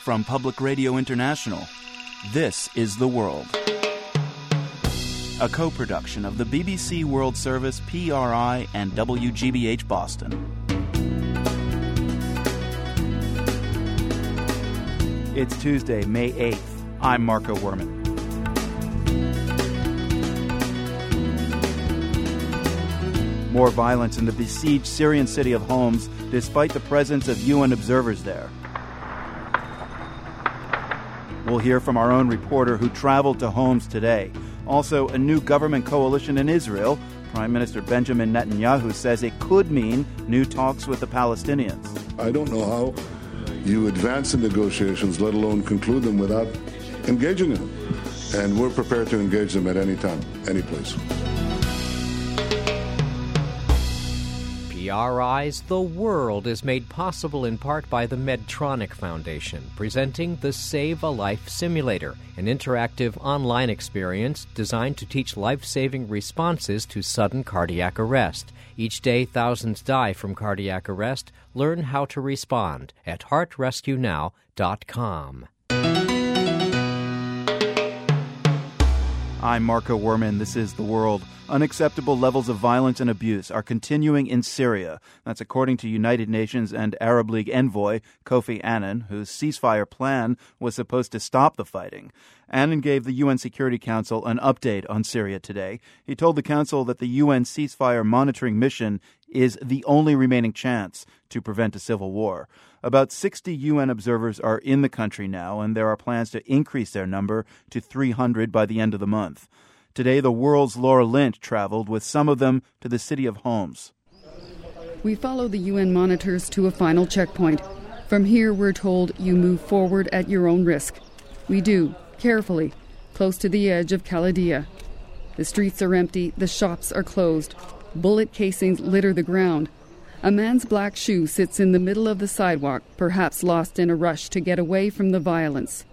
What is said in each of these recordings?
From Public Radio International, this is The World. A co production of the BBC World Service, PRI, and WGBH Boston. It's Tuesday, May 8th. I'm Marco Werman. More violence in the besieged Syrian city of Homs, despite the presence of UN observers there. We'll hear from our own reporter who traveled to Homs today. Also, a new government coalition in Israel. Prime Minister Benjamin Netanyahu says it could mean new talks with the Palestinians. I don't know how you advance the negotiations, let alone conclude them without engaging in them. And we're prepared to engage them at any time, any place. PRI's The World is made possible in part by the Medtronic Foundation, presenting the Save a Life Simulator, an interactive online experience designed to teach life saving responses to sudden cardiac arrest. Each day, thousands die from cardiac arrest. Learn how to respond at heartrescuenow.com. I'm Marco Werman. This is The World. Unacceptable levels of violence and abuse are continuing in Syria. That's according to United Nations and Arab League envoy Kofi Annan, whose ceasefire plan was supposed to stop the fighting. Annan gave the UN Security Council an update on Syria today. He told the Council that the UN ceasefire monitoring mission is the only remaining chance to prevent a civil war. About 60 UN observers are in the country now, and there are plans to increase their number to 300 by the end of the month. Today, the world's Laura Lynch traveled with some of them to the city of Homs. We follow the UN monitors to a final checkpoint. From here, we're told you move forward at your own risk. We do, carefully, close to the edge of Khalidiyya. The streets are empty, the shops are closed. Bullet casings litter the ground. A man's black shoe sits in the middle of the sidewalk, perhaps lost in a rush to get away from the violence.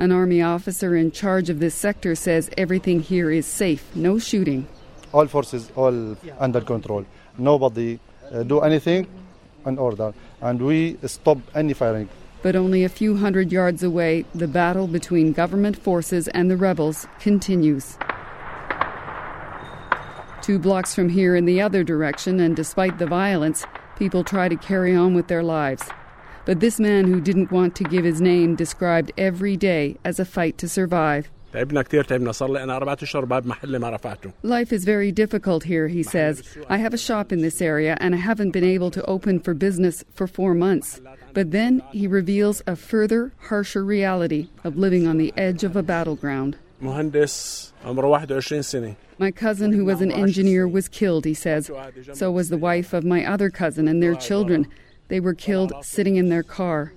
An army officer in charge of this sector says everything here is safe, no shooting. All forces all under control. Nobody uh, do anything in order, and we stop any firing. But only a few hundred yards away, the battle between government forces and the rebels continues. Two blocks from here in the other direction, and despite the violence, people try to carry on with their lives. But this man who didn't want to give his name described every day as a fight to survive. Life is very difficult here, he says. I have a shop in this area and I haven't been able to open for business for four months. But then he reveals a further, harsher reality of living on the edge of a battleground. My cousin, who was an engineer, was killed, he says. So was the wife of my other cousin and their children. They were killed sitting in their car.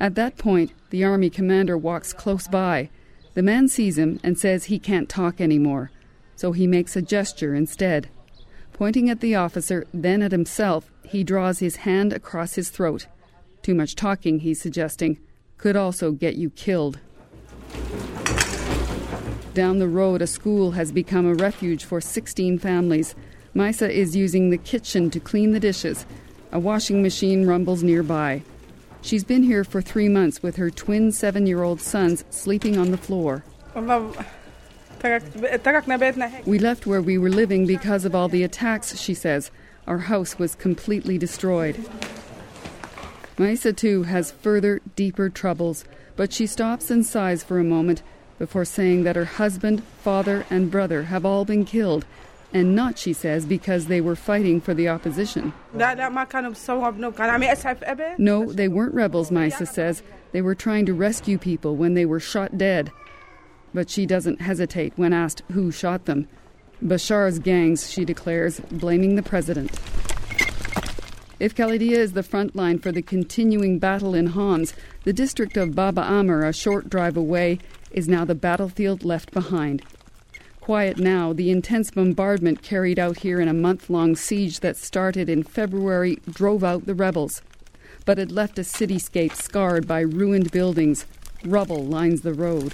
At that point, the army commander walks close by. The man sees him and says he can't talk anymore, so he makes a gesture instead. Pointing at the officer, then at himself, he draws his hand across his throat. Too much talking, he's suggesting, could also get you killed. Down the road, a school has become a refuge for 16 families. Maisa is using the kitchen to clean the dishes. A washing machine rumbles nearby. She's been here for three months with her twin seven year old sons sleeping on the floor. We left where we were living because of all the attacks, she says. Our house was completely destroyed. Maisa, too, has further, deeper troubles, but she stops and sighs for a moment before saying that her husband, father, and brother have all been killed, and not, she says, because they were fighting for the opposition. No, they weren't rebels, Maisa says. They were trying to rescue people when they were shot dead. But she doesn't hesitate when asked who shot them. Bashar's gangs, she declares, blaming the president. If Khalidiyya is the front line for the continuing battle in Homs, the district of Baba Amr, a short drive away, is now the battlefield left behind. Quiet now, the intense bombardment carried out here in a month long siege that started in February drove out the rebels. But it left a cityscape scarred by ruined buildings. Rubble lines the road.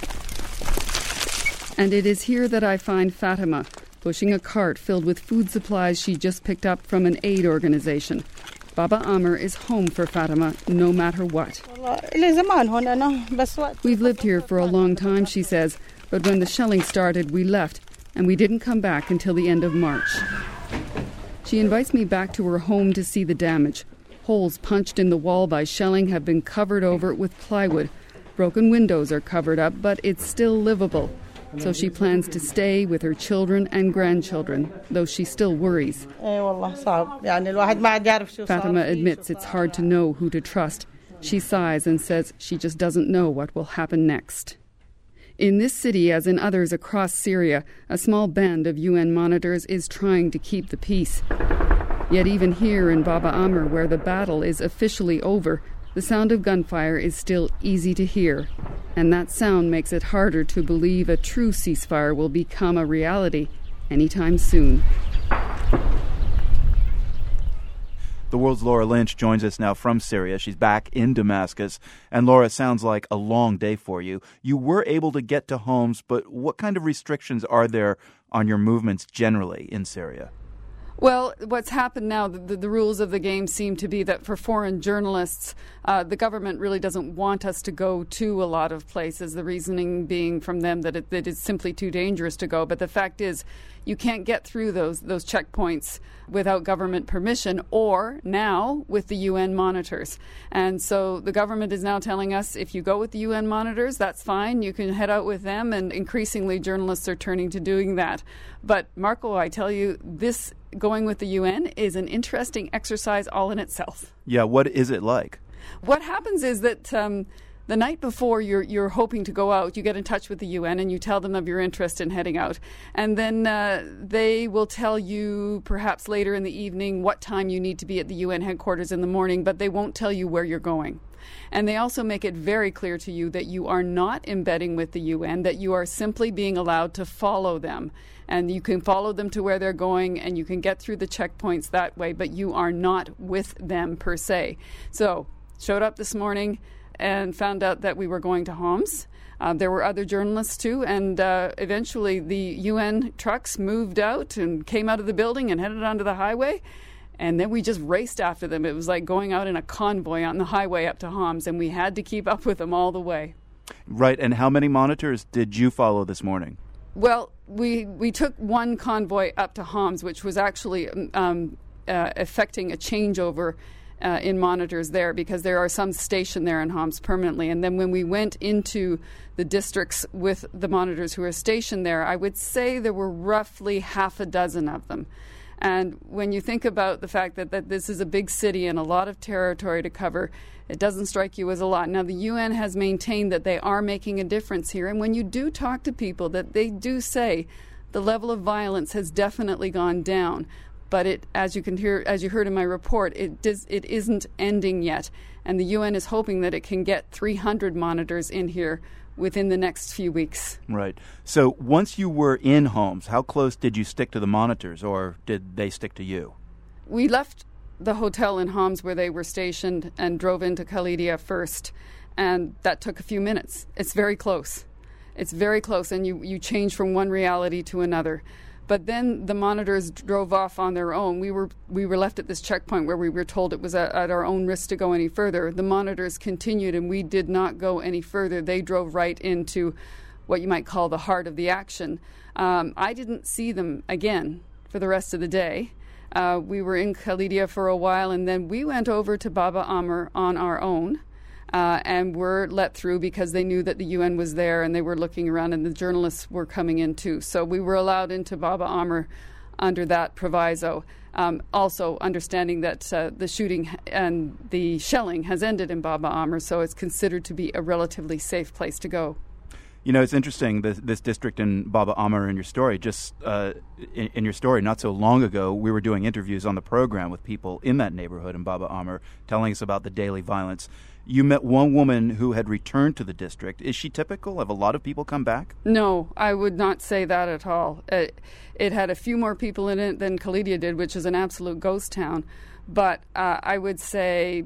And it is here that I find Fatima, pushing a cart filled with food supplies she just picked up from an aid organization. Baba Amr is home for Fatima no matter what. We've lived here for a long time, she says, but when the shelling started, we left, and we didn't come back until the end of March. She invites me back to her home to see the damage. Holes punched in the wall by shelling have been covered over with plywood. Broken windows are covered up, but it's still livable. So she plans to stay with her children and grandchildren, though she still worries. Fatima admits it's hard to know who to trust. She sighs and says she just doesn't know what will happen next. In this city, as in others across Syria, a small band of UN monitors is trying to keep the peace. Yet, even here in Baba Amr, where the battle is officially over, the sound of gunfire is still easy to hear, and that sound makes it harder to believe a true ceasefire will become a reality anytime soon. The world's Laura Lynch joins us now from Syria. She's back in Damascus. And Laura, sounds like a long day for you. You were able to get to Homs, but what kind of restrictions are there on your movements generally in Syria? Well, what's happened now, the, the, rules of the game seem to be that for foreign journalists, uh, the government really doesn't want us to go to a lot of places. The reasoning being from them that it, it is simply too dangerous to go. But the fact is, you can't get through those those checkpoints without government permission or now with the UN monitors. And so the government is now telling us if you go with the UN monitors, that's fine. You can head out with them and increasingly journalists are turning to doing that. But Marco, I tell you, this going with the UN is an interesting exercise all in itself. Yeah, what is it like? What happens is that um, the night before you're you're hoping to go out, you get in touch with the UN and you tell them of your interest in heading out, and then uh, they will tell you perhaps later in the evening what time you need to be at the UN headquarters in the morning, but they won't tell you where you're going. And they also make it very clear to you that you are not embedding with the UN, that you are simply being allowed to follow them. And you can follow them to where they're going and you can get through the checkpoints that way, but you are not with them per se. So, showed up this morning and found out that we were going to Homs. Uh, there were other journalists too, and uh, eventually the UN trucks moved out and came out of the building and headed onto the highway. And then we just raced after them. It was like going out in a convoy on the highway up to Homs, and we had to keep up with them all the way. Right. And how many monitors did you follow this morning? Well, we we took one convoy up to Homs, which was actually um, uh, affecting a changeover uh, in monitors there because there are some stationed there in Homs permanently. And then when we went into the districts with the monitors who are stationed there, I would say there were roughly half a dozen of them. And when you think about the fact that, that this is a big city and a lot of territory to cover, it doesn't strike you as a lot. Now, the UN has maintained that they are making a difference here. And when you do talk to people, that they do say the level of violence has definitely gone down but it, as you can hear, as you heard in my report, it does, it isn't ending yet, and the UN is hoping that it can get 300 monitors in here within the next few weeks. Right. So once you were in Homs, how close did you stick to the monitors, or did they stick to you? We left the hotel in Homs where they were stationed and drove into Khalidiyah first, and that took a few minutes. It's very close. It's very close, and you, you change from one reality to another. But then the monitors drove off on their own. We were we were left at this checkpoint where we were told it was at, at our own risk to go any further. The monitors continued, and we did not go any further. They drove right into what you might call the heart of the action. Um, I didn't see them again for the rest of the day. Uh, we were in Khalidia for a while, and then we went over to Baba Amr on our own uh, and were let through because they knew that the UN was there and they were looking around and the journalists were coming in too. So we were allowed into Baba Amr under that proviso. Um, also, understanding that uh, the shooting and the shelling has ended in Baba Amr, so it's considered to be a relatively safe place to go. You know, it's interesting this, this district in Baba Amr in your story. Just uh, in, in, your story, not so long ago, we were doing interviews on the program with people in that neighborhood in Baba Amr, telling us about the daily violence. You met one woman who had returned to the district. Is she typical? Have a lot of people come back? No, I would not say that at all. It, it had a few more people in it than Khalidiyah did, which is an absolute ghost town. But uh, I would say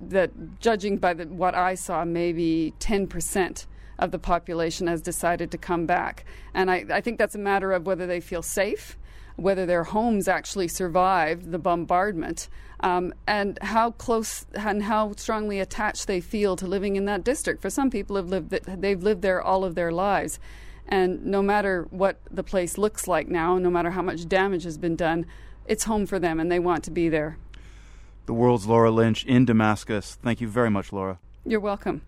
that, judging by the, what I saw, maybe 10% of the population has decided to come back. And I, I think that's a matter of whether they feel safe whether their homes actually survived the bombardment, um, and how close and how strongly attached they feel to living in that district. For some people, have lived they've lived there all of their lives, and no matter what the place looks like now, no matter how much damage has been done, it's home for them, and they want to be there. The world's Laura Lynch in Damascus. Thank you very much, Laura. You're welcome.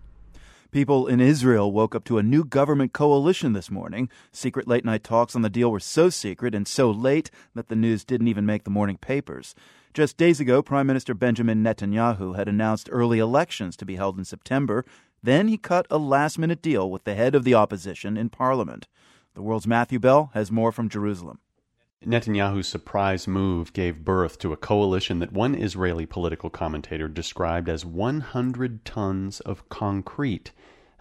People in Israel woke up to a new government coalition this morning. Secret late night talks on the deal were so secret and so late that the news didn't even make the morning papers. Just days ago, Prime Minister Benjamin Netanyahu had announced early elections to be held in September. Then he cut a last minute deal with the head of the opposition in parliament. The world's Matthew Bell has more from Jerusalem. Netanyahu's surprise move gave birth to a coalition that one Israeli political commentator described as 100 tons of concrete.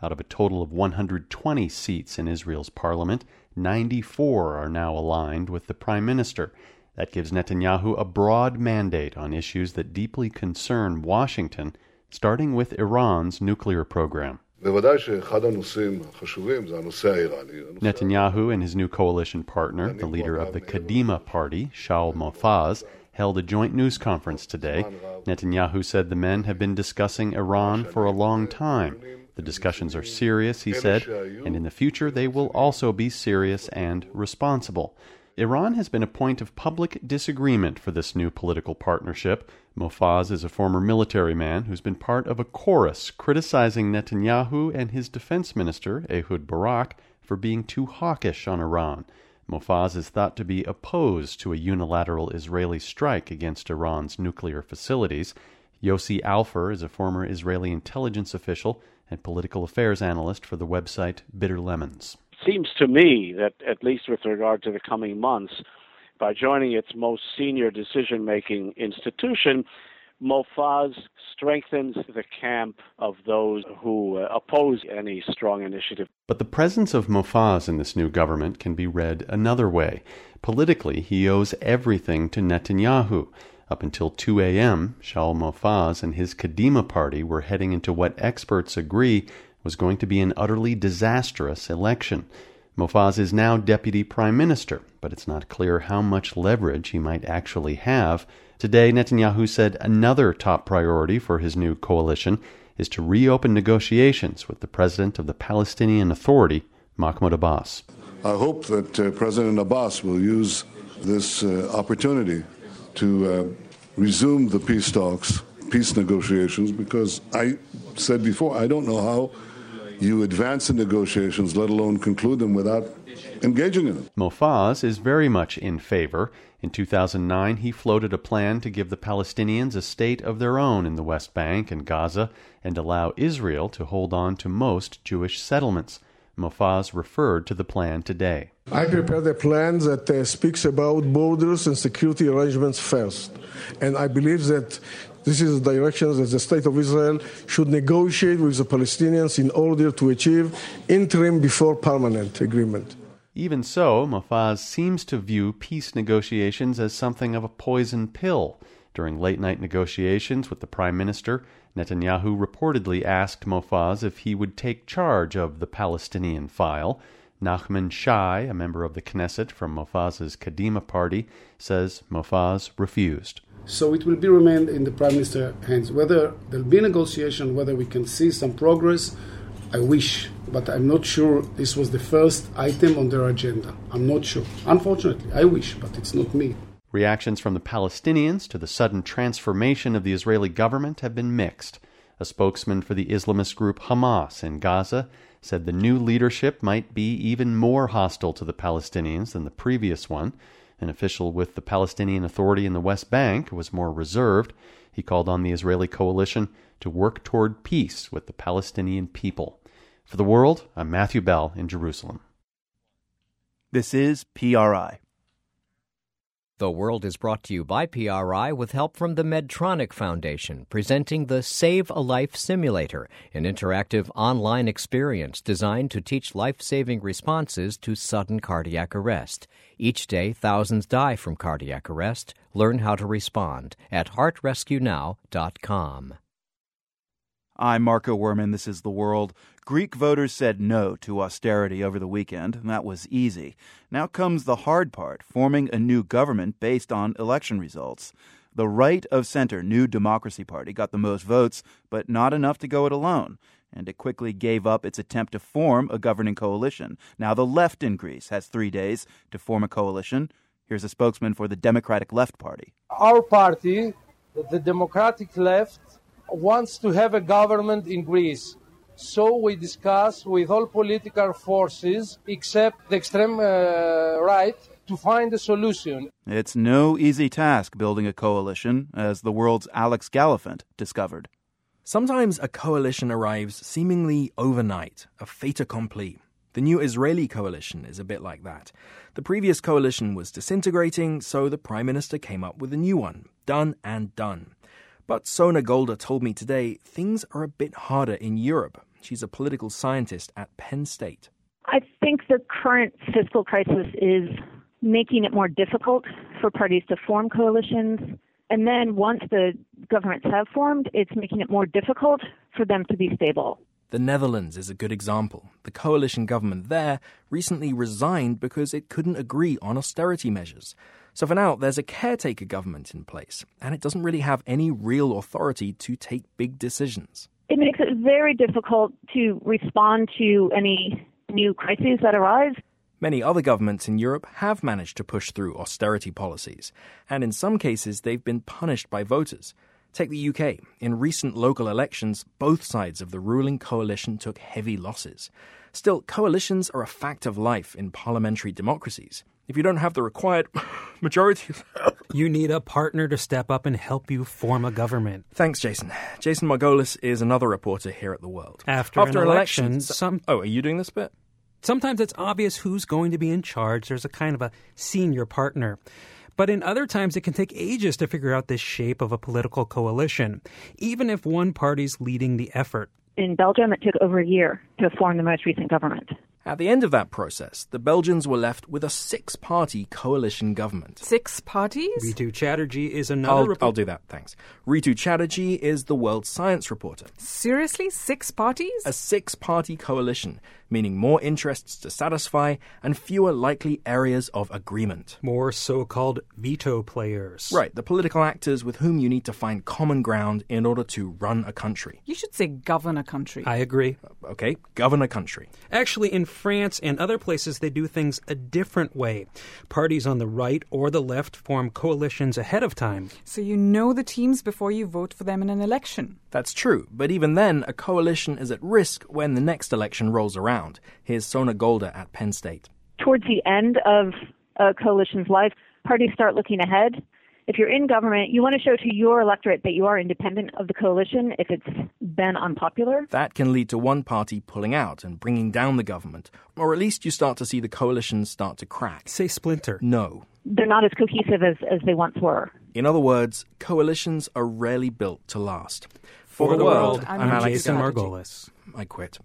Out of a total of 120 seats in Israel's parliament, 94 are now aligned with the prime minister. That gives Netanyahu a broad mandate on issues that deeply concern Washington, starting with Iran's nuclear program. Netanyahu and his new coalition partner, the leader of the Kadima party, Shaul Mofaz, held a joint news conference today. Netanyahu said the men have been discussing Iran for a long time. The discussions are serious, he said, and in the future they will also be serious and responsible. Iran has been a point of public disagreement for this new political partnership. Mofaz is a former military man who's been part of a chorus criticizing Netanyahu and his defense minister, Ehud Barak, for being too hawkish on Iran. Mofaz is thought to be opposed to a unilateral Israeli strike against Iran's nuclear facilities. Yossi Alpher is a former Israeli intelligence official and political affairs analyst for the website Bitter Lemons seems to me that, at least with regard to the coming months, by joining its most senior decision making institution, Mofaz strengthens the camp of those who uh, oppose any strong initiative. But the presence of Mofaz in this new government can be read another way. Politically, he owes everything to Netanyahu. Up until 2 a.m., Shaul Mofaz and his Kadima party were heading into what experts agree was going to be an utterly disastrous election. Mofaz is now deputy prime minister, but it's not clear how much leverage he might actually have. Today, Netanyahu said another top priority for his new coalition is to reopen negotiations with the president of the Palestinian Authority, Mahmoud Abbas. I hope that uh, President Abbas will use this uh, opportunity to uh, resume the peace talks, peace negotiations, because I said before, I don't know how you advance the negotiations, let alone conclude them without engaging in them. Mofaz is very much in favor. In 2009, he floated a plan to give the Palestinians a state of their own in the West Bank and Gaza and allow Israel to hold on to most Jewish settlements. Mofaz referred to the plan today. I prepared a plan that uh, speaks about borders and security arrangements first. And I believe that this is the direction that the State of Israel should negotiate with the Palestinians in order to achieve interim before permanent agreement. Even so, Mofaz seems to view peace negotiations as something of a poison pill. During late night negotiations with the Prime Minister, Netanyahu reportedly asked Mofaz if he would take charge of the Palestinian file. Nachman Shai, a member of the Knesset from Mofaz's Kadima party, says Mofaz refused. So it will be remain in the Prime Minister's hands. Whether there'll be negotiation, whether we can see some progress, I wish, but I'm not sure this was the first item on their agenda. I'm not sure. Unfortunately, I wish, but it's not me. Reactions from the Palestinians to the sudden transformation of the Israeli government have been mixed. A spokesman for the Islamist group Hamas in Gaza said the new leadership might be even more hostile to the Palestinians than the previous one. An official with the Palestinian Authority in the West Bank was more reserved. He called on the Israeli coalition to work toward peace with the Palestinian people. For the world, I'm Matthew Bell in Jerusalem. This is PRI. The World is brought to you by PRI with help from the Medtronic Foundation, presenting the Save a Life Simulator, an interactive online experience designed to teach life saving responses to sudden cardiac arrest. Each day, thousands die from cardiac arrest. Learn how to respond at heartrescuenow.com. I'm Marco Werman. This is The World. Greek voters said no to austerity over the weekend, that was easy. Now comes the hard part forming a new government based on election results. The right of center New Democracy Party got the most votes, but not enough to go it alone. And it quickly gave up its attempt to form a governing coalition. Now the left in Greece has three days to form a coalition. Here's a spokesman for the Democratic Left Party. Our party, the Democratic Left, wants to have a government in Greece. So we discuss with all political forces except the extreme uh, right to find a solution. It's no easy task building a coalition, as the world's Alex Gallafent discovered. Sometimes a coalition arrives seemingly overnight, a fait accompli. The new Israeli coalition is a bit like that. The previous coalition was disintegrating, so the Prime Minister came up with a new one. Done and done. But Sona Golder told me today things are a bit harder in Europe. She's a political scientist at Penn State. I think the current fiscal crisis is making it more difficult for parties to form coalitions. And then once the governments have formed, it's making it more difficult for them to be stable. The Netherlands is a good example. The coalition government there recently resigned because it couldn't agree on austerity measures. So for now, there's a caretaker government in place, and it doesn't really have any real authority to take big decisions. It makes it very difficult to respond to any new crises that arise. Many other governments in Europe have managed to push through austerity policies, and in some cases, they've been punished by voters. Take the UK. In recent local elections, both sides of the ruling coalition took heavy losses. Still, coalitions are a fact of life in parliamentary democracies. If you don't have the required majority, you need a partner to step up and help you form a government. Thanks, Jason. Jason Margolis is another reporter here at The World. After, After an, election, election some. Oh, are you doing this bit? Sometimes it's obvious who's going to be in charge. There's a kind of a senior partner. But in other times, it can take ages to figure out the shape of a political coalition, even if one party's leading the effort. In Belgium, it took over a year to form the most recent government. At the end of that process, the Belgians were left with a six party coalition government. Six parties? Ritu Chatterjee is another. I'll, I'll do that, thanks. Ritu Chatterjee is the world science reporter. Seriously? Six parties? A six party coalition, meaning more interests to satisfy and fewer likely areas of agreement. More so called veto players. Right, the political actors with whom you need to find common ground in order to run a country. You should say govern a country. I agree. Uh, okay, govern a country. Actually, in France and other places, they do things a different way. Parties on the right or the left form coalitions ahead of time. So you know the teams before you vote for them in an election. That's true, but even then, a coalition is at risk when the next election rolls around. Here's Sona Golder at Penn State. Towards the end of a coalition's life, parties start looking ahead if you're in government, you want to show to your electorate that you are independent of the coalition if it's been unpopular. That can lead to one party pulling out and bringing down the government, or at least you start to see the coalition start to crack. Say splinter. No. They're not as cohesive as, as they once were. In other words, coalitions are rarely built to last. For, For the, the, world, I'm, I'm Alex Jason Margolis. I quit.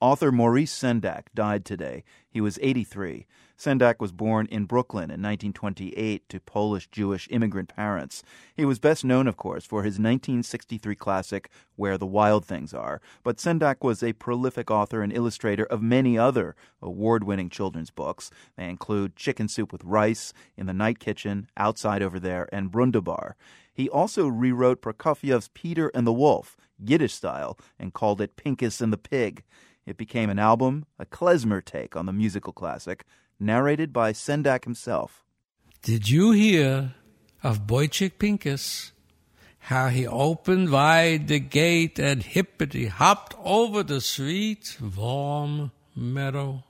Author Maurice Sendak died today. He was 83. Sendak was born in Brooklyn in 1928 to Polish Jewish immigrant parents. He was best known, of course, for his 1963 classic, Where the Wild Things Are. But Sendak was a prolific author and illustrator of many other award winning children's books. They include Chicken Soup with Rice, In the Night Kitchen, Outside Over There, and Brundibar. He also rewrote Prokofiev's Peter and the Wolf, Yiddish style, and called it Pincus and the Pig. It became an album, a klezmer take on the musical classic, narrated by Sendak himself. Did you hear of Boychik Pincus? How he opened wide the gate and hippity hopped over the sweet, warm meadow.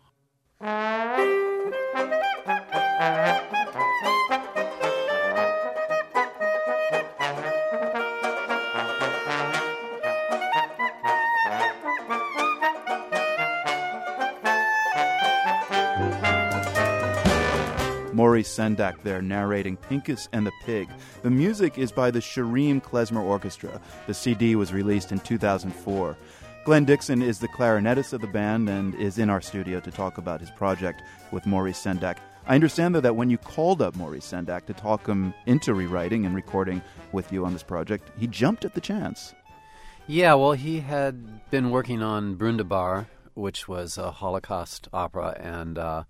Maurice Sendak there narrating Pincus and the Pig. The music is by the Shirim Klezmer Orchestra. The CD was released in 2004. Glenn Dickson is the clarinetist of the band and is in our studio to talk about his project with Maurice Sendak. I understand, though, that when you called up Maurice Sendak to talk him into rewriting and recording with you on this project, he jumped at the chance. Yeah, well, he had been working on Brundibar, which was a Holocaust opera, and uh,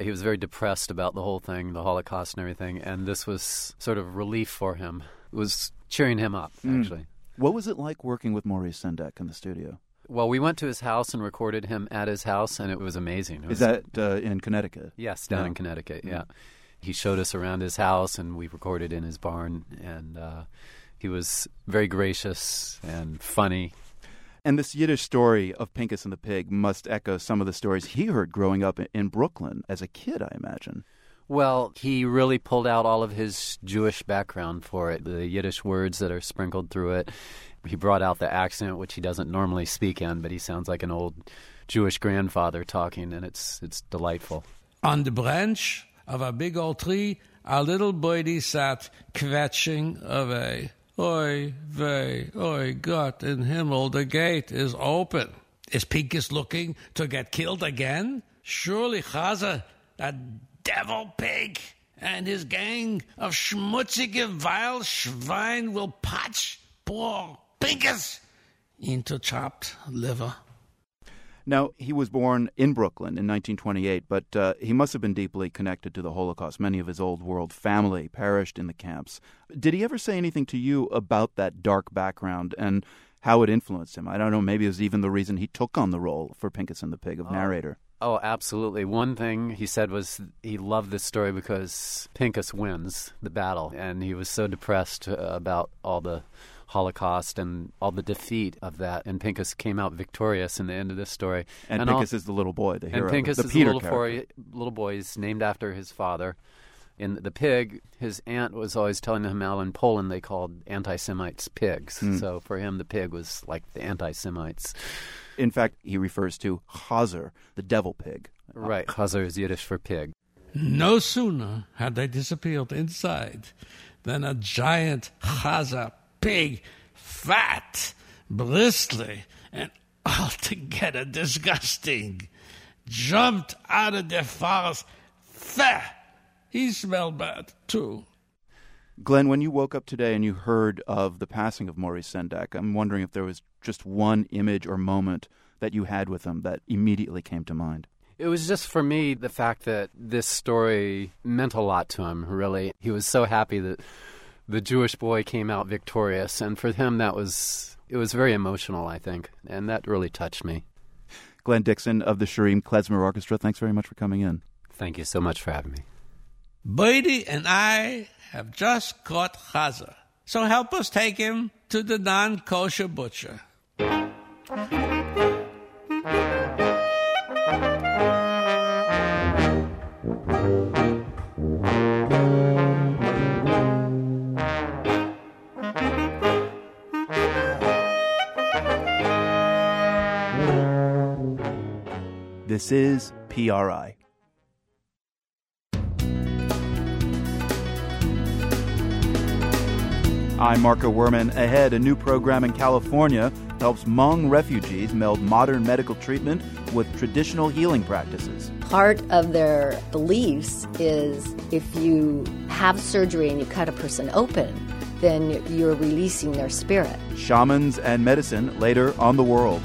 he was very depressed about the whole thing, the Holocaust and everything, and this was sort of relief for him. It was cheering him up, Mm. actually. What was it like working with Maurice Sendak in the studio? Well, we went to his house and recorded him at his house, and it was amazing. It Is was- that uh, in Connecticut? Yes, down Yeah. in Connecticut. Mm. Yeah, he showed us around his house, and we recorded in his barn. And uh, he was very gracious and funny. And this Yiddish story of Pincus and the Pig must echo some of the stories he heard growing up in- in Brooklyn as a kid, I imagine. Well, he really pulled out all of his Jewish background for it, the Yiddish words that are sprinkled through it. He brought out the accent, which he doesn't normally speak in, but he sounds like an old Jewish grandfather talking, and it's it's delightful. On the branch of a big old tree, a little birdie sat kvetching away. Oi vey, oi Gott in Himmel, the gate is open. Is Pincus looking to get killed again? Surely Chazer, that devil pig, and his gang of schmutzige, vile Schwein will patch poor Pincus into chopped liver. Now, he was born in Brooklyn in 1928, but uh, he must have been deeply connected to the Holocaust. Many of his old world family perished in the camps. Did he ever say anything to you about that dark background and how it influenced him? I don't know, maybe it was even the reason he took on the role for Pincus and the Pig of Oh. narrator. Oh, absolutely. One thing he said was he loved this story because Pincus wins the battle, and he was so depressed uh, about all the Holocaust and all the defeat of that. And Pincus came out victorious in the end of this story. And, all- Pincus is the little boy, the hero. and Pincus the is Peter the little boy, character. little boy. He's named after his father. In the pig, his aunt was always telling him how in Poland they called anti-Semites pigs. Hmm. So for him, the pig was like the anti-Semites. In fact, he refers to Chazer, the devil pig. Right. Chazer is Yiddish for pig. No sooner had they disappeared inside than a giant chazer pig, fat, bristly, and altogether disgusting, jumped out of their forest. Fair! He smelled bad, too. Glenn, when you woke up today and you heard of the passing of Maurice Sendak, I'm wondering if there was just one image or moment that you had with him that immediately came to mind. It was just for me the fact that this story meant a lot to him, really. He was so happy that the Jewish boy came out victorious, and for him that was it was very emotional, I think, and that really touched me. Glenn Dickson of the Shirim Klezmer Orchestra, thanks very much for coming in. Thank you so much for having me. Brady and I have just caught chazer, so help us take him to the non-kosher butcher. This is PRI. I'm Marco Werman. Ahead, a new program in California helps Hmong refugees meld modern medical treatment with traditional healing practices. Part of their beliefs is if you have surgery and you cut a person open, then you're releasing their spirit. Shamans and medicine later on the world.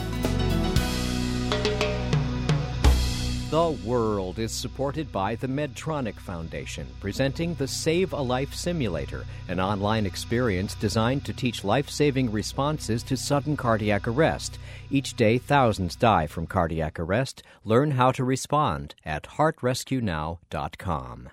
World is supported by the Medtronic Foundation, presenting the Save a Life Simulator, an online experience designed to teach life saving responses to sudden cardiac arrest. Each day, thousands die from cardiac arrest. Learn how to respond at heartrescuenow.com.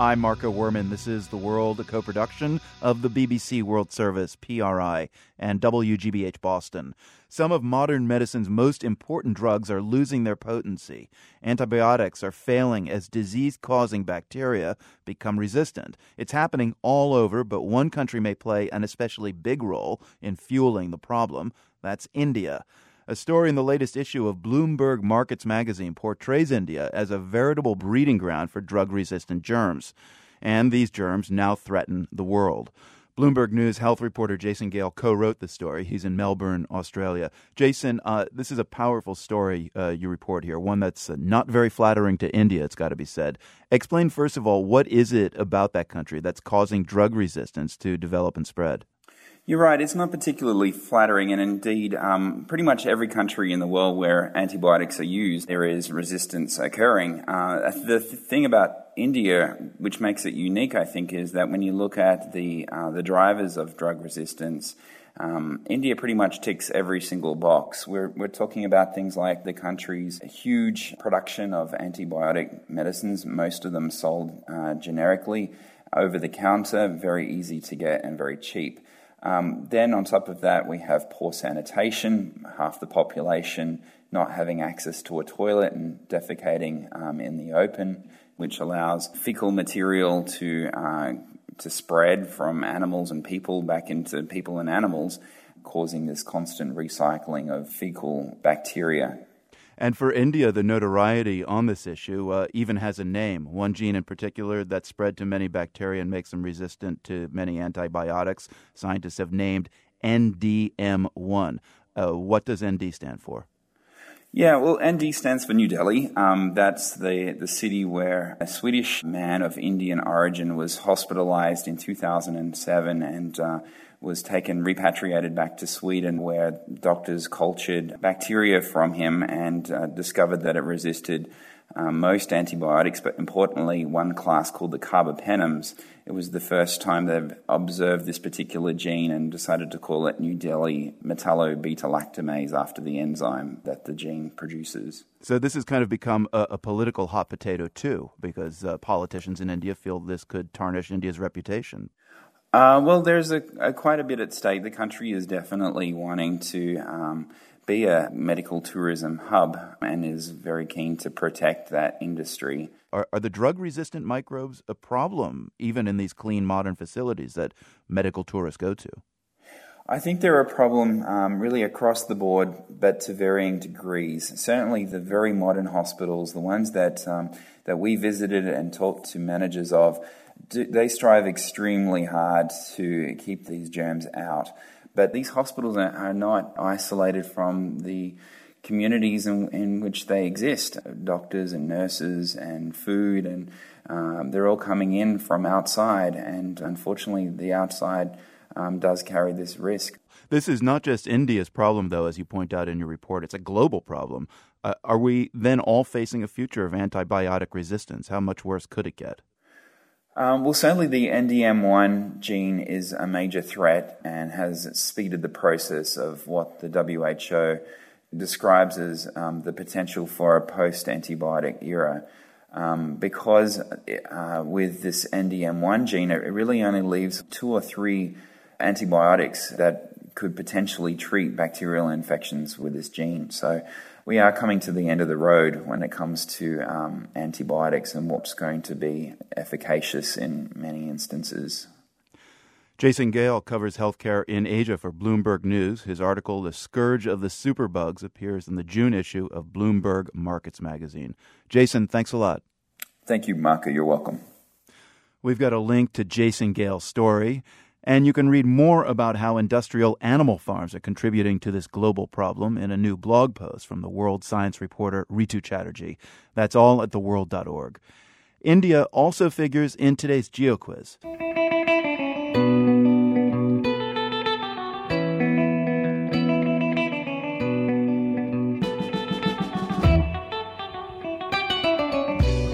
I'm Marco Werman. This is The World, a co production of the BBC World Service, PRI, and WGBH Boston. Some of modern medicine's most important drugs are losing their potency. Antibiotics are failing as disease causing bacteria become resistant. It's happening all over, but one country may play an especially big role in fueling the problem. That's India. A story in the latest issue of Bloomberg Markets magazine portrays India as a veritable breeding ground for drug resistant germs. And these germs now threaten the world. Bloomberg News health reporter Jason Gale co wrote the story. He's in Melbourne, Australia. Jason, uh, this is a powerful story uh, you report here, one that's uh, not very flattering to India, it's got to be said. Explain, first of all, what is it about that country that's causing drug resistance to develop and spread? You're right, it's not particularly flattering, and indeed, um, pretty much every country in the world where antibiotics are used, there is resistance occurring. Uh, the th- thing about India, which makes it unique, I think, is that when you look at the, uh, the drivers of drug resistance, um, India pretty much ticks every single box. We're, we're talking about things like the country's huge production of antibiotic medicines, most of them sold uh, generically, over the counter, very easy to get and very cheap. Um, then, on top of that, we have poor sanitation, half the population not having access to a toilet and defecating um, in the open, which allows fecal material to, uh, to spread from animals and people back into people and animals, causing this constant recycling of fecal bacteria and for India, the notoriety on this issue uh, even has a name. One gene in particular that spread to many bacteria and makes them resistant to many antibiotics. Scientists have named NDM1. Uh, what does ND stand for? Yeah, well, ND stands for New Delhi. Um, that's the, the city where a Swedish man of Indian origin was hospitalized in 2007 and uh, was taken, repatriated back to Sweden, where doctors cultured bacteria from him and uh, discovered that it resisted uh, most antibiotics, but importantly, one class called the carbapenems. It was the first time they've observed this particular gene and decided to call it New Delhi metallo-beta lactamase after the enzyme that the gene produces. So this has kind of become a, a political hot potato too, because uh, politicians in India feel this could tarnish India's reputation. Uh, well, there's a, a, quite a bit at stake. The country is definitely wanting to um, be a medical tourism hub and is very keen to protect that industry. Are, are the drug resistant microbes a problem, even in these clean modern facilities that medical tourists go to? I think they're a problem um, really across the board, but to varying degrees. Certainly, the very modern hospitals, the ones that um, that we visited and talked to managers of, do, they strive extremely hard to keep these germs out. But these hospitals are, are not isolated from the communities in, in, which they exist doctors and nurses and food, and um, they're all coming in from outside. And unfortunately, the outside um, does carry this risk. This is not just India's problem, though, as you point out in your report. It's a global problem. Uh, are we then all facing a future of antibiotic resistance? How much worse could it get? Um, well, certainly the NDM1 gene is a major threat and has speeded the process of what the WHO describes as um, the potential for a post antibiotic era. Um, because uh, with this NDM1 gene, it really only leaves two or three antibiotics that could potentially treat bacterial infections with this gene. So we are coming to the end of the road when it comes to um, antibiotics and what's going to be efficacious in many instances. Jason Gale covers healthcare in Asia for Bloomberg News. His article, The Scourge of the Superbugs, appears in the June issue of Bloomberg Markets Magazine. Jason, thanks a lot. Thank you, Marco. You're welcome. We've got a link to Jason Gale's story and you can read more about how industrial animal farms are contributing to this global problem in a new blog post from the World Science reporter Ritu Chatterjee. That's all at theworld.org. India also figures in today's GeoQuiz.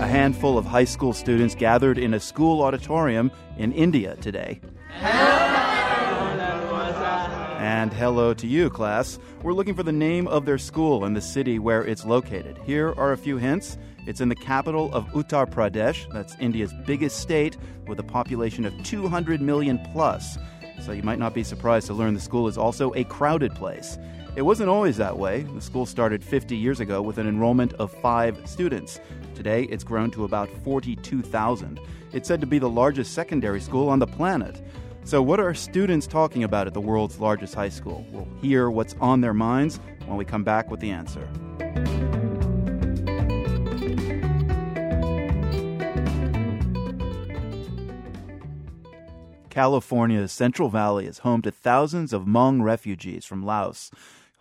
A handful of high school students gathered in a school auditorium in India today. And hello to you, class. We're looking for the name of their school and the city where it's located. Here are a few hints. It's in the capital of Uttar Pradesh. That's India's biggest state with a population of 200 million plus. So you might not be surprised to learn the school is also a crowded place. It wasn't always that way. The school started 50 years ago with an enrollment of five students. Today, it's grown to about 42,000. It's said to be the largest secondary school on the planet. So, what are students talking about at the world's largest high school? We'll hear what's on their minds when we come back with the answer. California's Central Valley is home to thousands of Hmong refugees from Laos.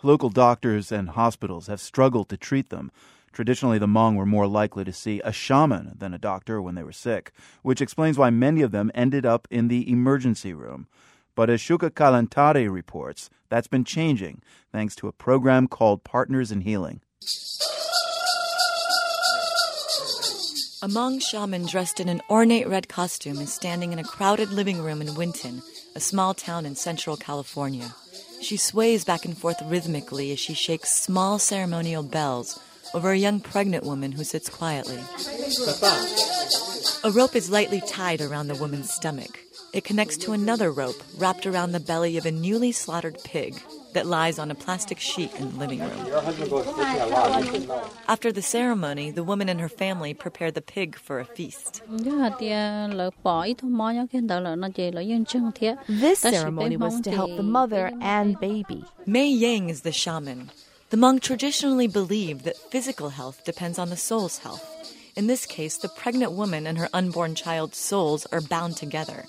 Local doctors and hospitals have struggled to treat them. Traditionally, the Hmong were more likely to see a shaman than a doctor when they were sick, which explains why many of them ended up in the emergency room. But as Shuka Kalantari reports, that's been changing thanks to a program called Partners in Healing. A Hmong shaman dressed in an ornate red costume is standing in a crowded living room in Winton, a small town in central California. She sways back and forth rhythmically as she shakes small ceremonial bells over a young pregnant woman who sits quietly. A rope is lightly tied around the woman's stomach. It connects to another rope wrapped around the belly of a newly slaughtered pig that lies on a plastic sheet in the living room. After the ceremony, the woman and her family prepare the pig for a feast. This ceremony was to help the mother and baby. Mei Yang is the shaman. The Hmong traditionally believe that physical health depends on the soul's health. In this case, the pregnant woman and her unborn child's souls are bound together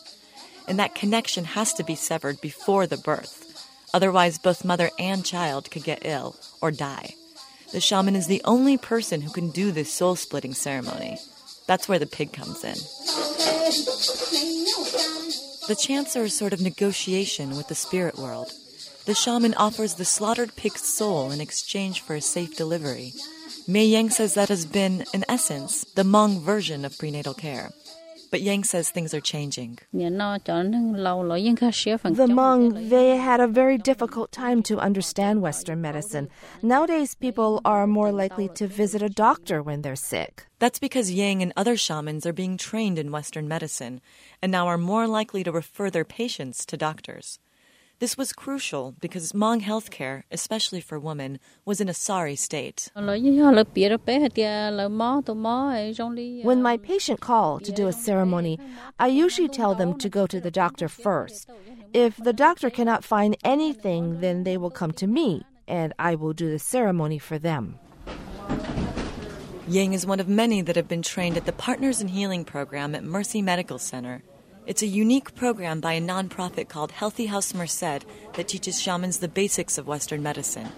and that connection has to be severed before the birth. Otherwise, both mother and child could get ill or die. The shaman is the only person who can do this soul splitting ceremony. That's where the pig comes in. The chants are a sort of negotiation with the spirit world. The shaman offers the slaughtered pig's soul in exchange for a safe delivery. Mei Yang says that has been, in essence, the Hmong version of prenatal care. But Yang says things are changing. The Hmong, they had a very difficult time to understand Western medicine. Nowadays, people are more likely to visit a doctor when they're sick. That's because Yang and other shamans are being trained in Western medicine and now are more likely to refer their patients to doctors. This was crucial because Hmong healthcare, especially for women, was in a sorry state. When my patient call to do a ceremony, I usually tell them to go to the doctor first. If the doctor cannot find anything, then they will come to me and I will do the ceremony for them. Yang is one of many that have been trained at the Partners in Healing program at Mercy Medical Center. It's a unique program by a nonprofit called Healthy House Merced that teaches shamans the basics of Western medicine,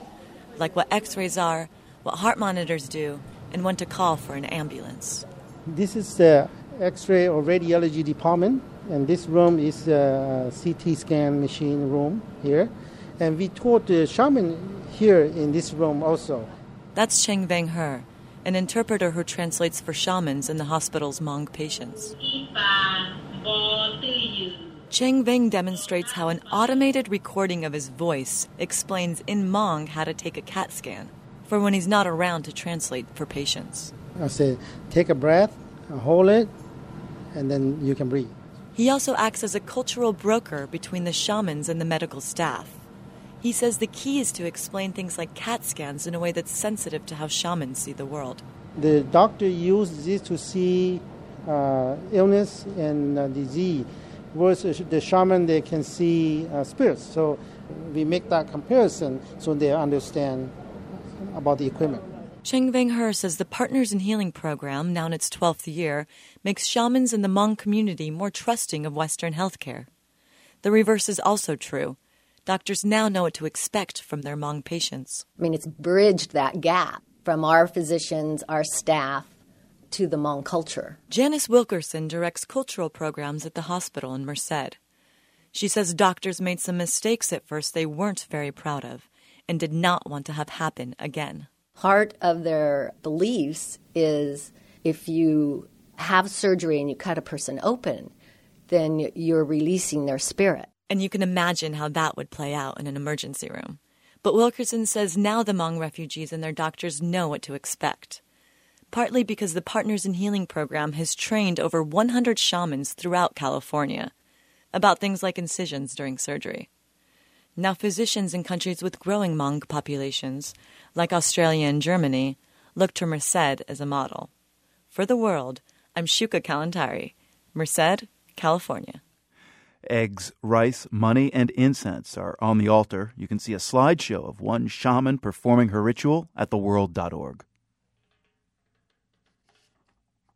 like what x rays are, what heart monitors do, and when to call for an ambulance. This is the x ray or radiology department, and this room is a CT scan machine room here. And we taught the shaman here in this room also. That's Cheng Veng Her, an interpreter who translates for shamans in the hospital's Hmong patients. Cheng Veng demonstrates how an automated recording of his voice explains in Hmong how to take a CAT scan for when he's not around to translate for patients. I say, take a breath, hold it, and then you can breathe. He also acts as a cultural broker between the shamans and the medical staff. He says the key is to explain things like CAT scans in a way that's sensitive to how shamans see the world. The doctor uses this to see illness and uh, disease. Whereas the shaman, they can see uh, spirits. So we make that comparison so they understand about the equipment. Cheng Veng Her says the Partners in Healing program, now in its 12th year, makes shamans in the Hmong community more trusting of Western healthcare. The reverse is also true. Doctors now know what to expect from their Hmong patients. I mean, it's bridged that gap from our physicians, our staff, to the Hmong culture. Janice Wilkerson directs cultural programs at the hospital in Merced. She says doctors made some mistakes at first they weren't very proud of and did not want to have happen again. Part of their beliefs is if you have surgery and you cut a person open, then you're releasing their spirit. And you can imagine how that would play out in an emergency room. But Wilkerson says now the Hmong refugees and their doctors know what to expect partly because the Partners in Healing program has trained over 100 shamans throughout California about things like incisions during surgery. Now, physicians in countries with growing Hmong populations, like Australia and Germany, look to Merced as a model. For the world, I'm Shuka Kalantari, Merced, California. Eggs, rice, money, and incense are on the altar. You can see a slideshow of one shaman performing her ritual at theworld.org.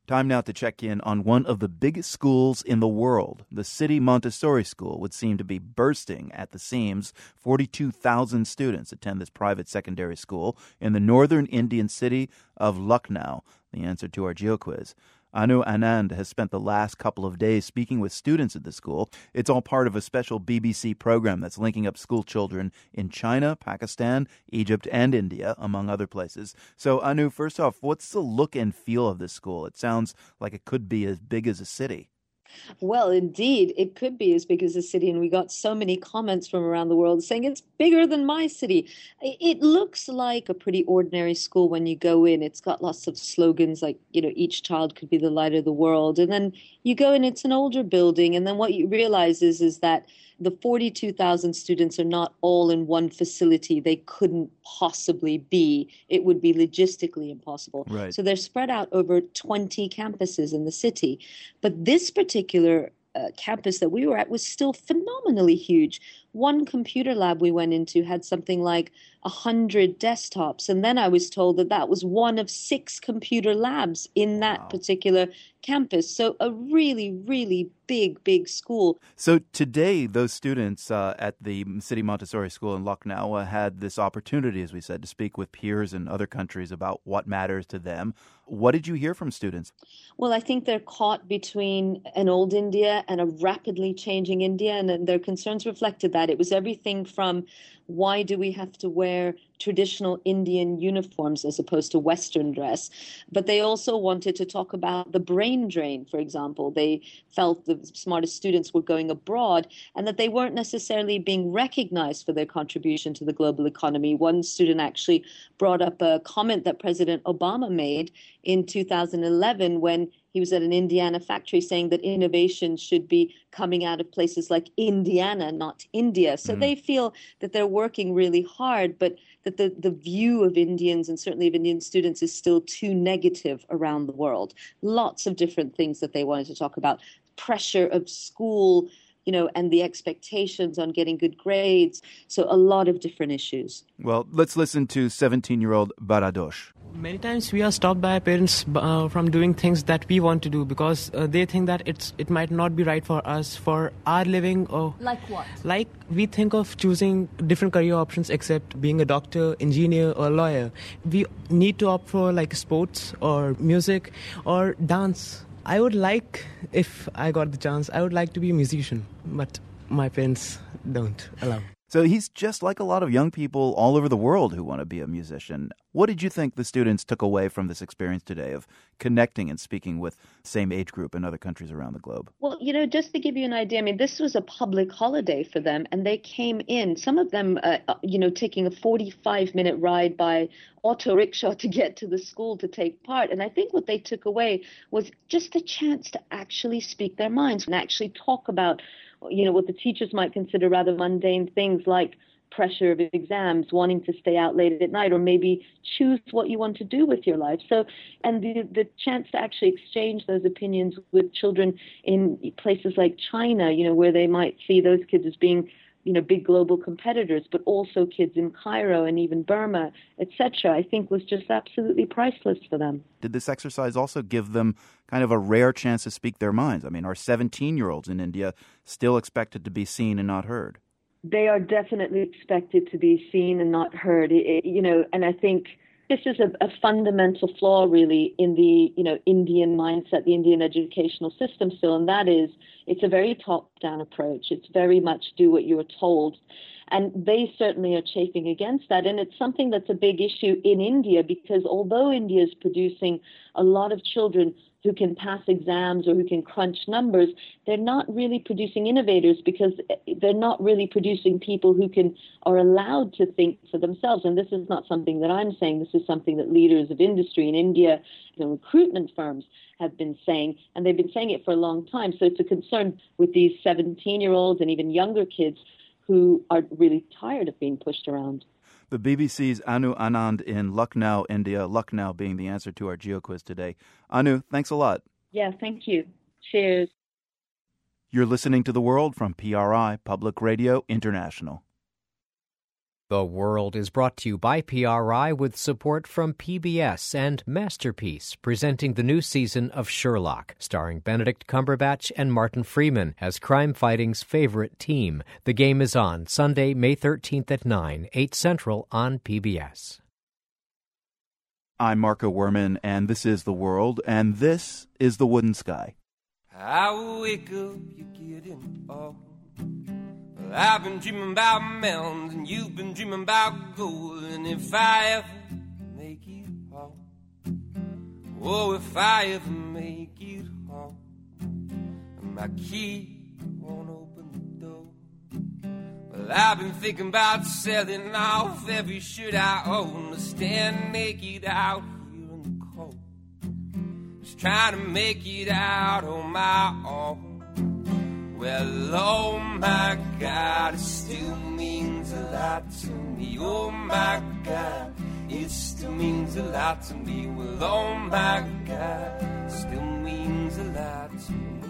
Time now to check in on one of the biggest schools in the world. The City Montessori School would seem to be bursting at the seams. 42,000 students attend this private secondary school in the northern Indian city of Lucknow. The answer to our geo quiz. Anu Anand has spent the last couple of days speaking with students at the school. It's all part of a special BBC program that's linking up school children in China, Pakistan, Egypt, and India, among other places. So, Anu, first off, what's the look and feel of this school? It sounds like it could be as big as a city. Well, indeed, it could be as big as a city. And we got so many comments from around the world saying it's bigger than my city. It looks like a pretty ordinary school when you go in. It's got lots of slogans like, you know, each child could be the light of the world. And then you go in, it's an older building. And then what you realize is, is that the 42,000 students are not all in one facility. They couldn't possibly be. It would be logistically impossible. Right. So they're spread out over 20 campuses in the city. But this particular uh, campus that we were at was still phenomenally huge. One computer lab we went into had something like 100 desktops. And then I was told that that was one of six computer labs in that wow. particular campus. So a really, really big, big school. So today, those students uh, at the City Montessori School in Lucknow had this opportunity, as we said, to speak with peers in other countries about what matters to them. What did you hear from students? Well, I think they're caught between an old India and a rapidly changing India, and their concerns reflected that. It was everything from why do we have to wear traditional Indian uniforms as opposed to Western dress? But they also wanted to talk about the brain drain, for example. They felt the smartest students were going abroad and that they weren't necessarily being recognized for their contribution to the global economy. One student actually brought up a comment that President Obama made in 2011 when he was at an Indiana factory saying that innovation should be coming out of places like Indiana, not India. So mm. they feel that they're working really hard, but that the, the view of Indians and certainly of Indian students is still too negative around the world. Lots of different things that they wanted to talk about pressure of school you know, and the expectations on getting good grades. So a lot of different issues. Well, let's listen to 17 year old Baradosh. Many times we are stopped by our parents uh, from doing things that we want to do because uh, they think that it's it might not be right for us for our living or like what? Like we think of choosing different career options except being a doctor engineer or lawyer. We need to opt for like sports or music or dance. I would like, if I got the chance, I would like to be a musician, but my parents don't allow. So he's just like a lot of young people all over the world who want to be a musician. What did you think the students took away from this experience today of connecting and speaking with same age group in other countries around the globe? Well, you know, just to give you an idea, I mean, this was a public holiday for them, and they came in, some of them, uh, uh you know, taking a 45 minute ride by auto rickshaw to get to the school to take part. And I think what they took away was just the chance to actually speak their minds and actually talk about you know, what the teachers might consider rather mundane things like pressure of exams, wanting to stay out late at night, or maybe choose what you want to do with your life. So, and the the chance to actually exchange those opinions with children in places like China, you know, where they might see those kids as being you know big global competitors, but also kids in Cairo and even Burma, etc. I think was just absolutely priceless for them. Did this exercise also give them kind of a rare chance to speak their minds? I mean, are 17 year olds in India still expected to be seen and not heard? They are definitely expected to be seen and not heard. It, you know, and I think this is a, a, fundamental flaw really in the you know Indian mindset, the Indian educational system still, and that is it's a very top-down approach. It's very much do what you are told. And they certainly are chafing against that. And it's something that's a big issue in India because although India is producing a lot of children who can pass exams or who can crunch numbers, they're not really producing innovators because they're not really producing people who can are allowed to think for themselves. And this is not something that I'm saying. This is something that leaders of industry in India, the recruitment firms have been saying, and they've been saying it for a long time. So it's a concern with these 17 year olds and even younger kids who are really tired of being pushed around. The BBC's Anu Anand in Lucknow, India, Lucknow being the answer to our geo quiz today. Anu, thanks a lot. Yeah, thank you. Cheers. You're listening to The World from PRI, Public Radio International. The World is brought to you by PRI with support from PBS and Masterpiece, presenting the new season of Sherlock, starring Benedict Cumberbatch and Martin Freeman as crime fighting's favorite team. The game is on Sunday, May 13th at 9, 8 Central on PBS. I'm Marco Werman, and this is The World, and this is The Wooden Sky. I wake up, you get in all. I've been dreaming about mountains, and you've been dreaming about gold. And if I ever make it home, oh, if I ever make it home, my key won't open the door. Well, I've been thinking about selling off every shirt I own to stand naked out here in the cold. Just trying to make it out on my own. Well, oh my God, it still means a lot to me. Oh my God, it still means a lot to me. Well, oh my God, it still means a lot to me.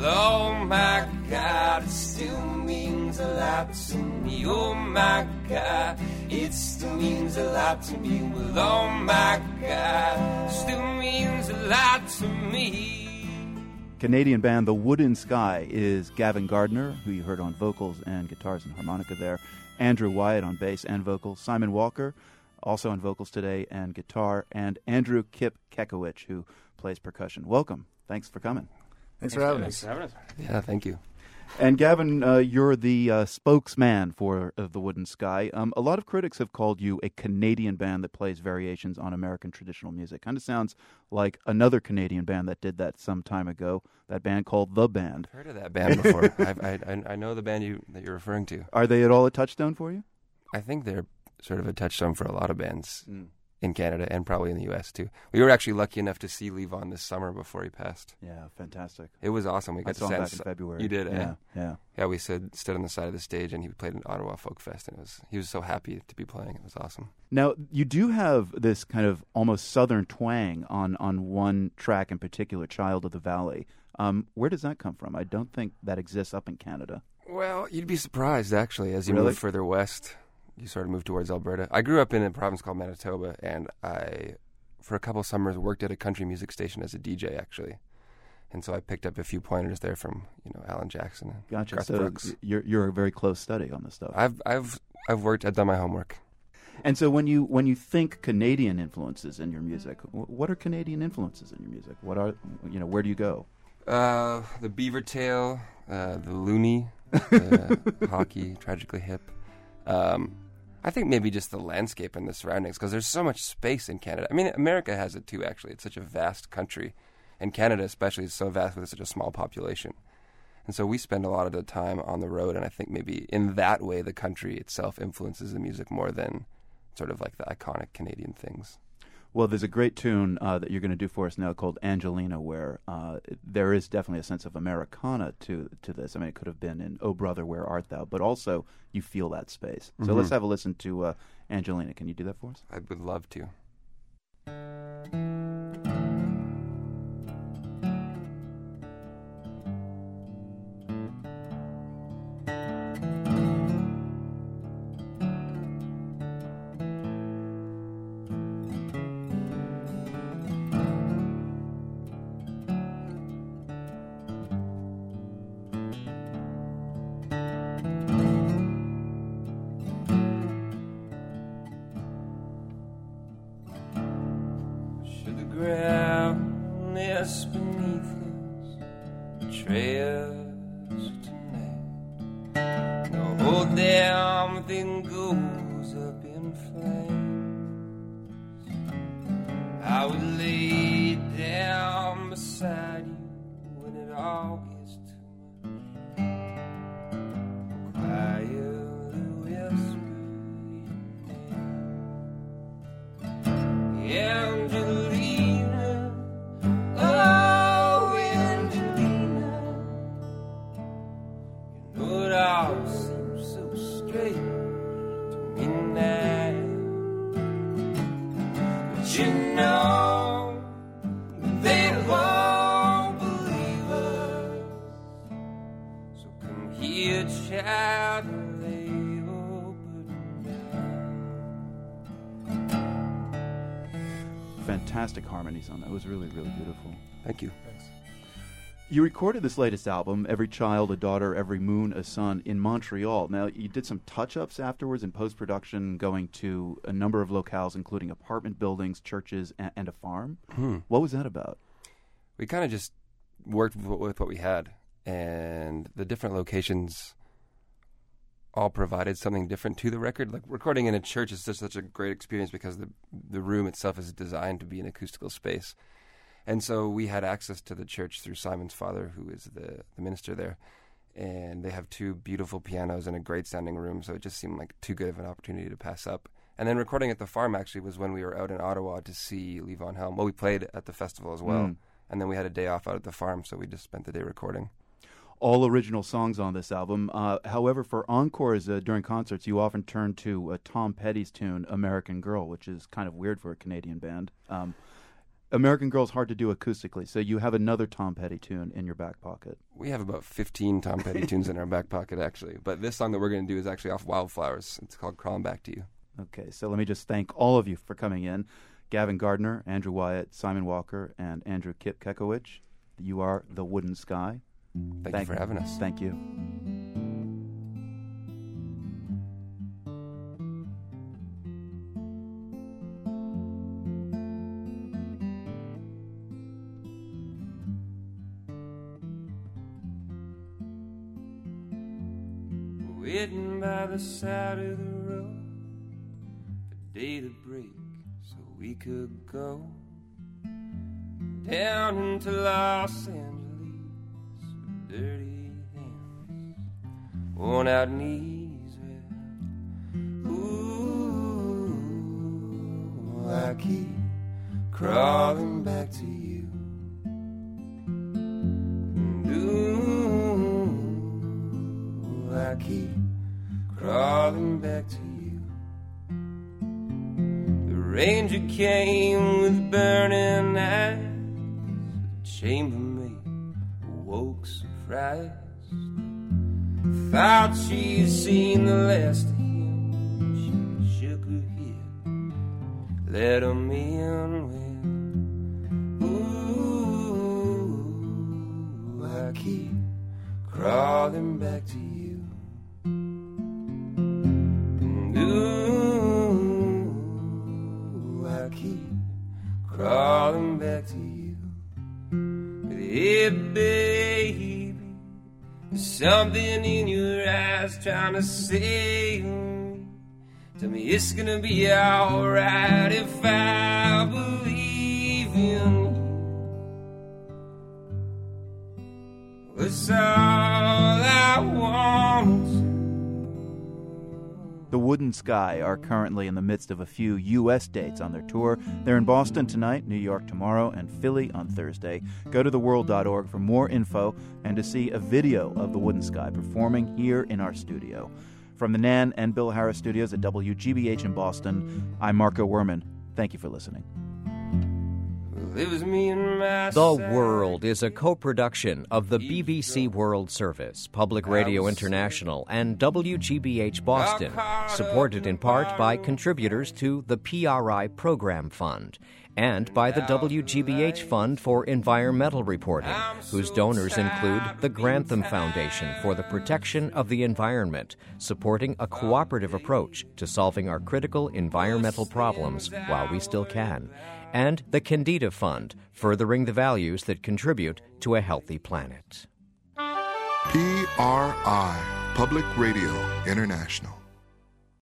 Well, oh my God, it still means a lot to me. Oh my God, it still means a lot to me. Well, oh my God, still means a lot to me. Canadian band The Wooden Sky is Gavin Gardiner, who you heard on vocals and guitars and harmonica there, Andrew Wyatt on bass and vocals, Simon Walker, also on vocals today and guitar, and Andrew Kip Kekewich, who plays percussion. Welcome. Thanks for coming. Thanks, for having Thanks for having us. Yeah, thank you. And Gavin, uh, you're the uh, spokesman for uh, The Wooden Sky. Um, a lot of critics have called you a Canadian band that plays variations on American traditional music. Kind of sounds like another Canadian band that did that some time ago. That band called The Band. I've heard of that band before. I've, I, I I know the band you that you're referring to. Are they at all a touchstone for you? I think they're sort of a touchstone for a lot of bands Mm. In Canada and probably in the U.S. too. We were actually lucky enough to see Levon this summer before he passed. Yeah, fantastic. It was awesome. We I got saw to him back in February. You did, eh? Yeah, yeah. yeah. We stood stood on the side of the stage, and he played in Ottawa Folk Fest, and it was he was so happy to be playing. It was awesome. Now, you do have this kind of almost southern twang on, on one track in particular, Child of the Valley. Um, where does that come from? I don't think that exists up in Canada. Well, you'd be surprised actually as you Really? move further west. You sort of move towards Alberta. I grew up in a province called Manitoba, and I, for a couple summers, worked at a country music station as a DJ actually. And so I picked up a few pointers there from you know Alan Jackson and Gotcha. Garth so Brooks. you're you're a very close study on this stuff. I've I've I've worked. I've done my homework. And so when you when you think Canadian influences in your music, what are Canadian influences in your music? What are you know? Where do you go? Uh, the beaver tail, uh, the Loonie, uh, hockey, tragically hip. Um, I think maybe just the landscape and the surroundings, because there's so much space in Canada. I mean, America has it too. Actually, it's such a vast country, and Canada especially is so vast with such a small population. And so we spend a lot of the time on the road, and I think maybe in that way the country itself influences the music more than sort of like the iconic Canadian things. Well, there's a great tune uh, that you're going to do for us now called Angelina, where uh, there is definitely a sense of Americana to to this. I mean, it could have been in "Oh Brother, Where Art Thou," but also you feel that space. So Mhm. let's have a listen to uh, Angelina. Can you do that for us? I would love to. All seems so straight to me now. But you know they won't believe us, so come here. be a child they Fantastic harmonies on that. It was really, really beautiful. Thank you. Thanks. You recorded this latest album, Every Child a Daughter, Every Moon a Son, in Montreal. Now, you did some touch ups afterwards in post production, going to a number of locales, including apartment buildings, churches, and, and a farm. Hmm. What was that about? We kind of just worked with, with what we had, and the different locations all provided something different to the record. Like recording in a church is just such a great experience because the the room itself is designed to be an acoustical space. And so we had access to the church through Simon's father, who is the, the minister there. And they have two beautiful pianos and a great sounding room, so it just seemed like too good of an opportunity to pass up. And then recording at the farm actually was when we were out in Ottawa to see Levon Helm. Well, we played at the festival as well. Mm. And then we had a day off out at the farm, so we just spent the day recording. All original songs on this album. Uh, however, for encores uh, during concerts, you often turn to uh, Tom Petty's tune "American Girl," which is kind of weird for a Canadian band. Um, American Girl is hard to do acoustically, so you have another Tom Petty tune in your back pocket. We have about 15 Tom Petty tunes in our back pocket, actually. But this song that we're going to do is actually off Wildflowers. It's called Crawling Back to You. Okay, so let me just thank all of you for coming in Gavin Gardiner, Andrew Wyatt, Simon Walker, and Andrew Kip Kekewich. You are the Wooden Sky. Thank, you for having us. Thank you. Side of the road for day to break so we could go down into Los Angeles with dirty hands, worn out knees. Well, ooh, I keep crawling back to you. Ooh, I keep crawling back to you. The ranger came with burning eyes, the chambermaid awoke surprised. Thought she'd seen the last of him. She shook her head, let him in. Ooh, I keep crawling back to you. Something in your eyes trying to me. Tell me it's gonna be alright if I believe in you. It's all The Wooden Sky are currently in the midst of a few U.S. dates on their tour. They're in Boston tonight, New York tomorrow, and Philly on Thursday. Go to theworld.org for more info and to see a video of The Wooden Sky performing here in our studio. From the Nan and Bill Harris studios at WGBH in Boston, I'm Marco Werman. Thank you for listening. It was me and my The World is a co production of the BBC World Service, Public Radio International, and WGBH Boston, supported in part by contributors to the PRI Program Fund and by the WGBH Fund for Environmental Reporting, whose donors include the Grantham Foundation for the Protection of the Environment, supporting a cooperative approach to solving our critical environmental problems while we still can, and the Kendeda Fund, furthering the values that contribute to a healthy planet. PRI, Public Radio International.